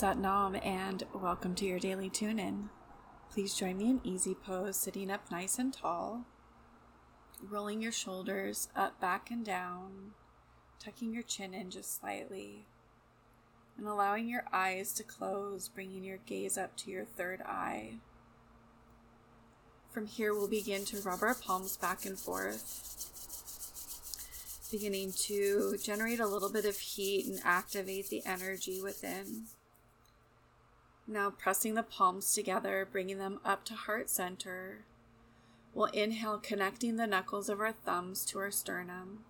Satnam, and welcome to your daily tune in. Please join me in easy pose, sitting up nice and tall, rolling your shoulders up, back, and down, tucking your chin in just slightly, and allowing your eyes to close, bringing your gaze up to your third eye. From here, we'll begin to rub our palms back and forth, beginning to generate a little bit of heat and activate the energy within. Now, pressing the palms together, bringing them up to heart center. We'll inhale, connecting the knuckles of our thumbs to our sternum.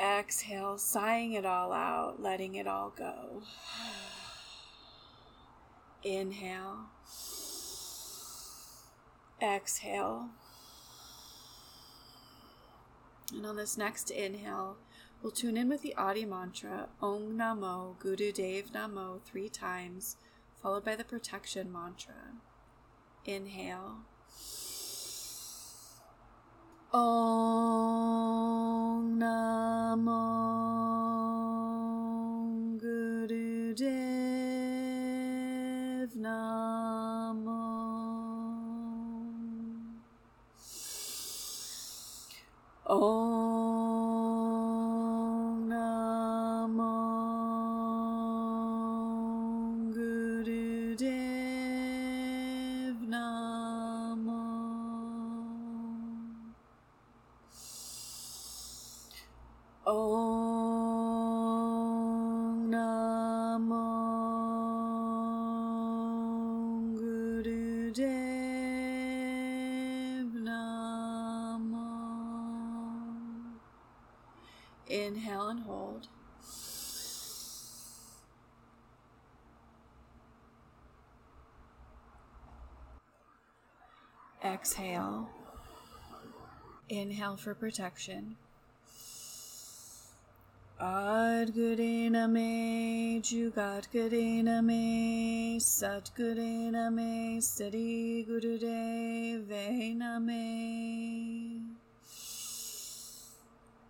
Exhale, sighing it all out, letting it all go. Inhale. Exhale. And on this next inhale, we'll tune in with the Adi mantra Om Namo Guru Dev Namo three times, followed by the protection mantra. Inhale. Om Namo Guru Dev Namo. Om Inhale and hold. Exhale. Inhale for protection. Adgurena me, Jugatgurena me, Satgurena me, Sadi Gurudevena me. Adgurena me, Jugatgurena me, Satgurena me,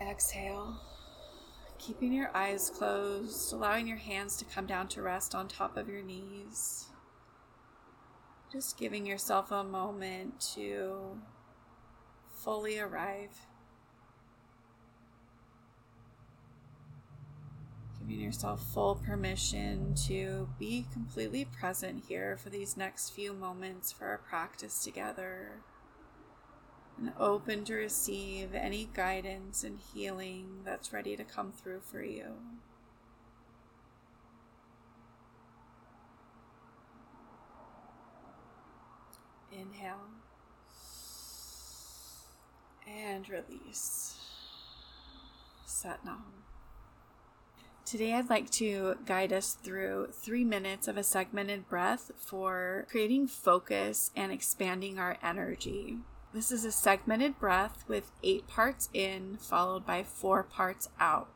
Exhale, keeping your eyes closed, allowing your hands to come down to rest on top of your knees. Just giving yourself a moment to fully arrive. Giving yourself full permission to be completely present here for these next few moments for our practice together. And open to receive any guidance and healing that's ready to come through for you. Inhale and release. Satnam. Today, I'd like to guide us through three minutes of a segmented breath for creating focus and expanding our energy. This is a segmented breath with eight parts in, followed by four parts out.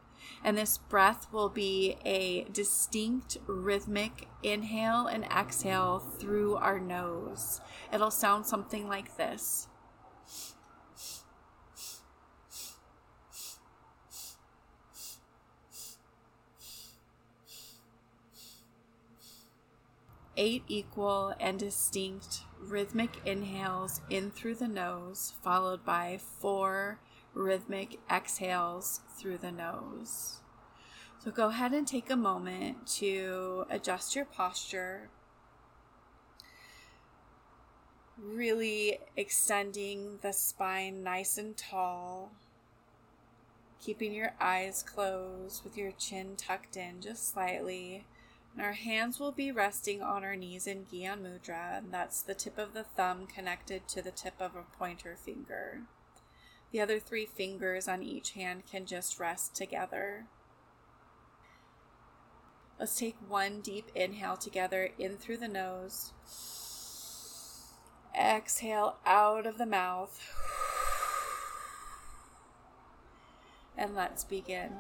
And this breath will be a distinct rhythmic inhale and exhale through our nose. It'll sound something like this. eight equal and distinct rhythmic inhales in through the nose, followed by four rhythmic exhales through the nose. So go ahead and take a moment to adjust your posture, really extending the spine nice and tall. Keeping your eyes closed with your chin tucked in just slightly and our hands will be resting on our knees in Gyan Mudra, and that's the tip of the thumb connected to the tip of a pointer finger. The other three fingers on each hand can just rest together. Let's take one deep inhale together in through the nose. Exhale out of the mouth. And let's begin.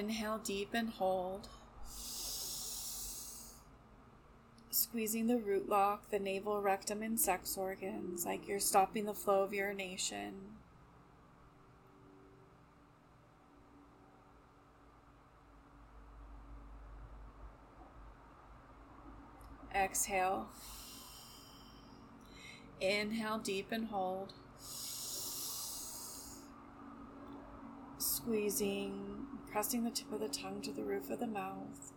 Inhale deep and hold. Squeezing the root lock, the navel, rectum, and sex organs, like you're stopping the flow of urination. Exhale. Inhale deep and hold. Squeezing, pressing the tip of the tongue to the roof of the mouth.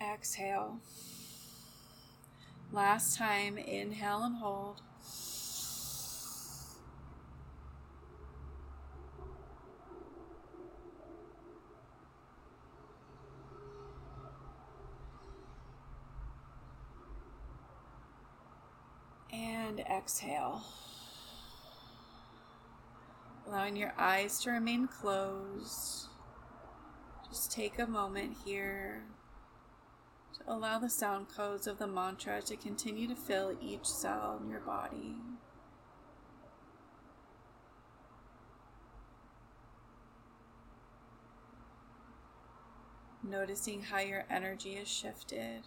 Exhale. Last time, inhale and hold. And exhale. Allowing your eyes to remain closed. Just take a moment here to allow the sound codes of the mantra to continue to fill each cell in your body. Noticing how your energy is shifted.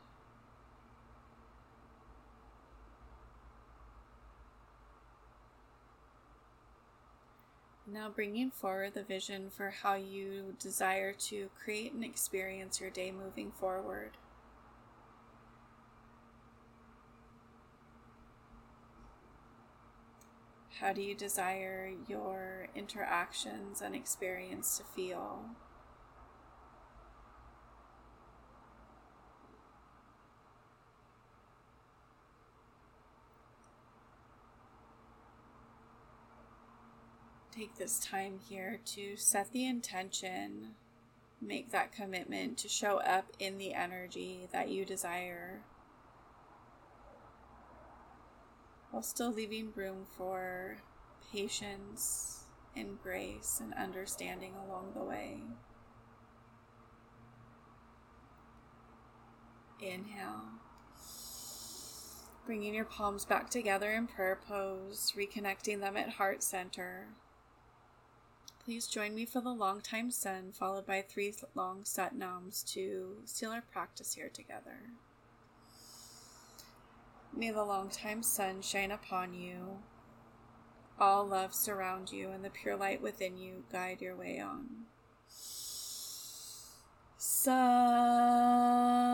Now, bringing forward the vision for how you desire to create and experience your day moving forward. How do you desire your interactions and experience to feel? Take this time here to set the intention, make that commitment to show up in the energy that you desire while still leaving room for patience and grace and understanding along the way. Inhale. Bringing your palms back together in prayer pose, reconnecting them at heart center. Please join me for the long time sun, followed by three long satnams to seal our practice here together. May the long-time sun shine upon you. All love surround you, and the pure light within you guide your way on. Sat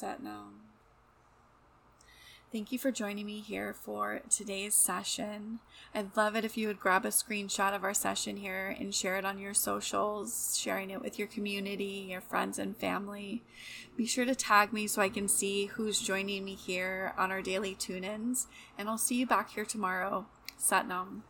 Satnam. Thank you for joining me here for today's session. I'd love it if you would grab a screenshot of our session here and share it on your socials, sharing it with your community, your friends, and family. Be sure to tag me so I can see who's joining me here on our daily tune ins, and I'll see you back here tomorrow. Satnam.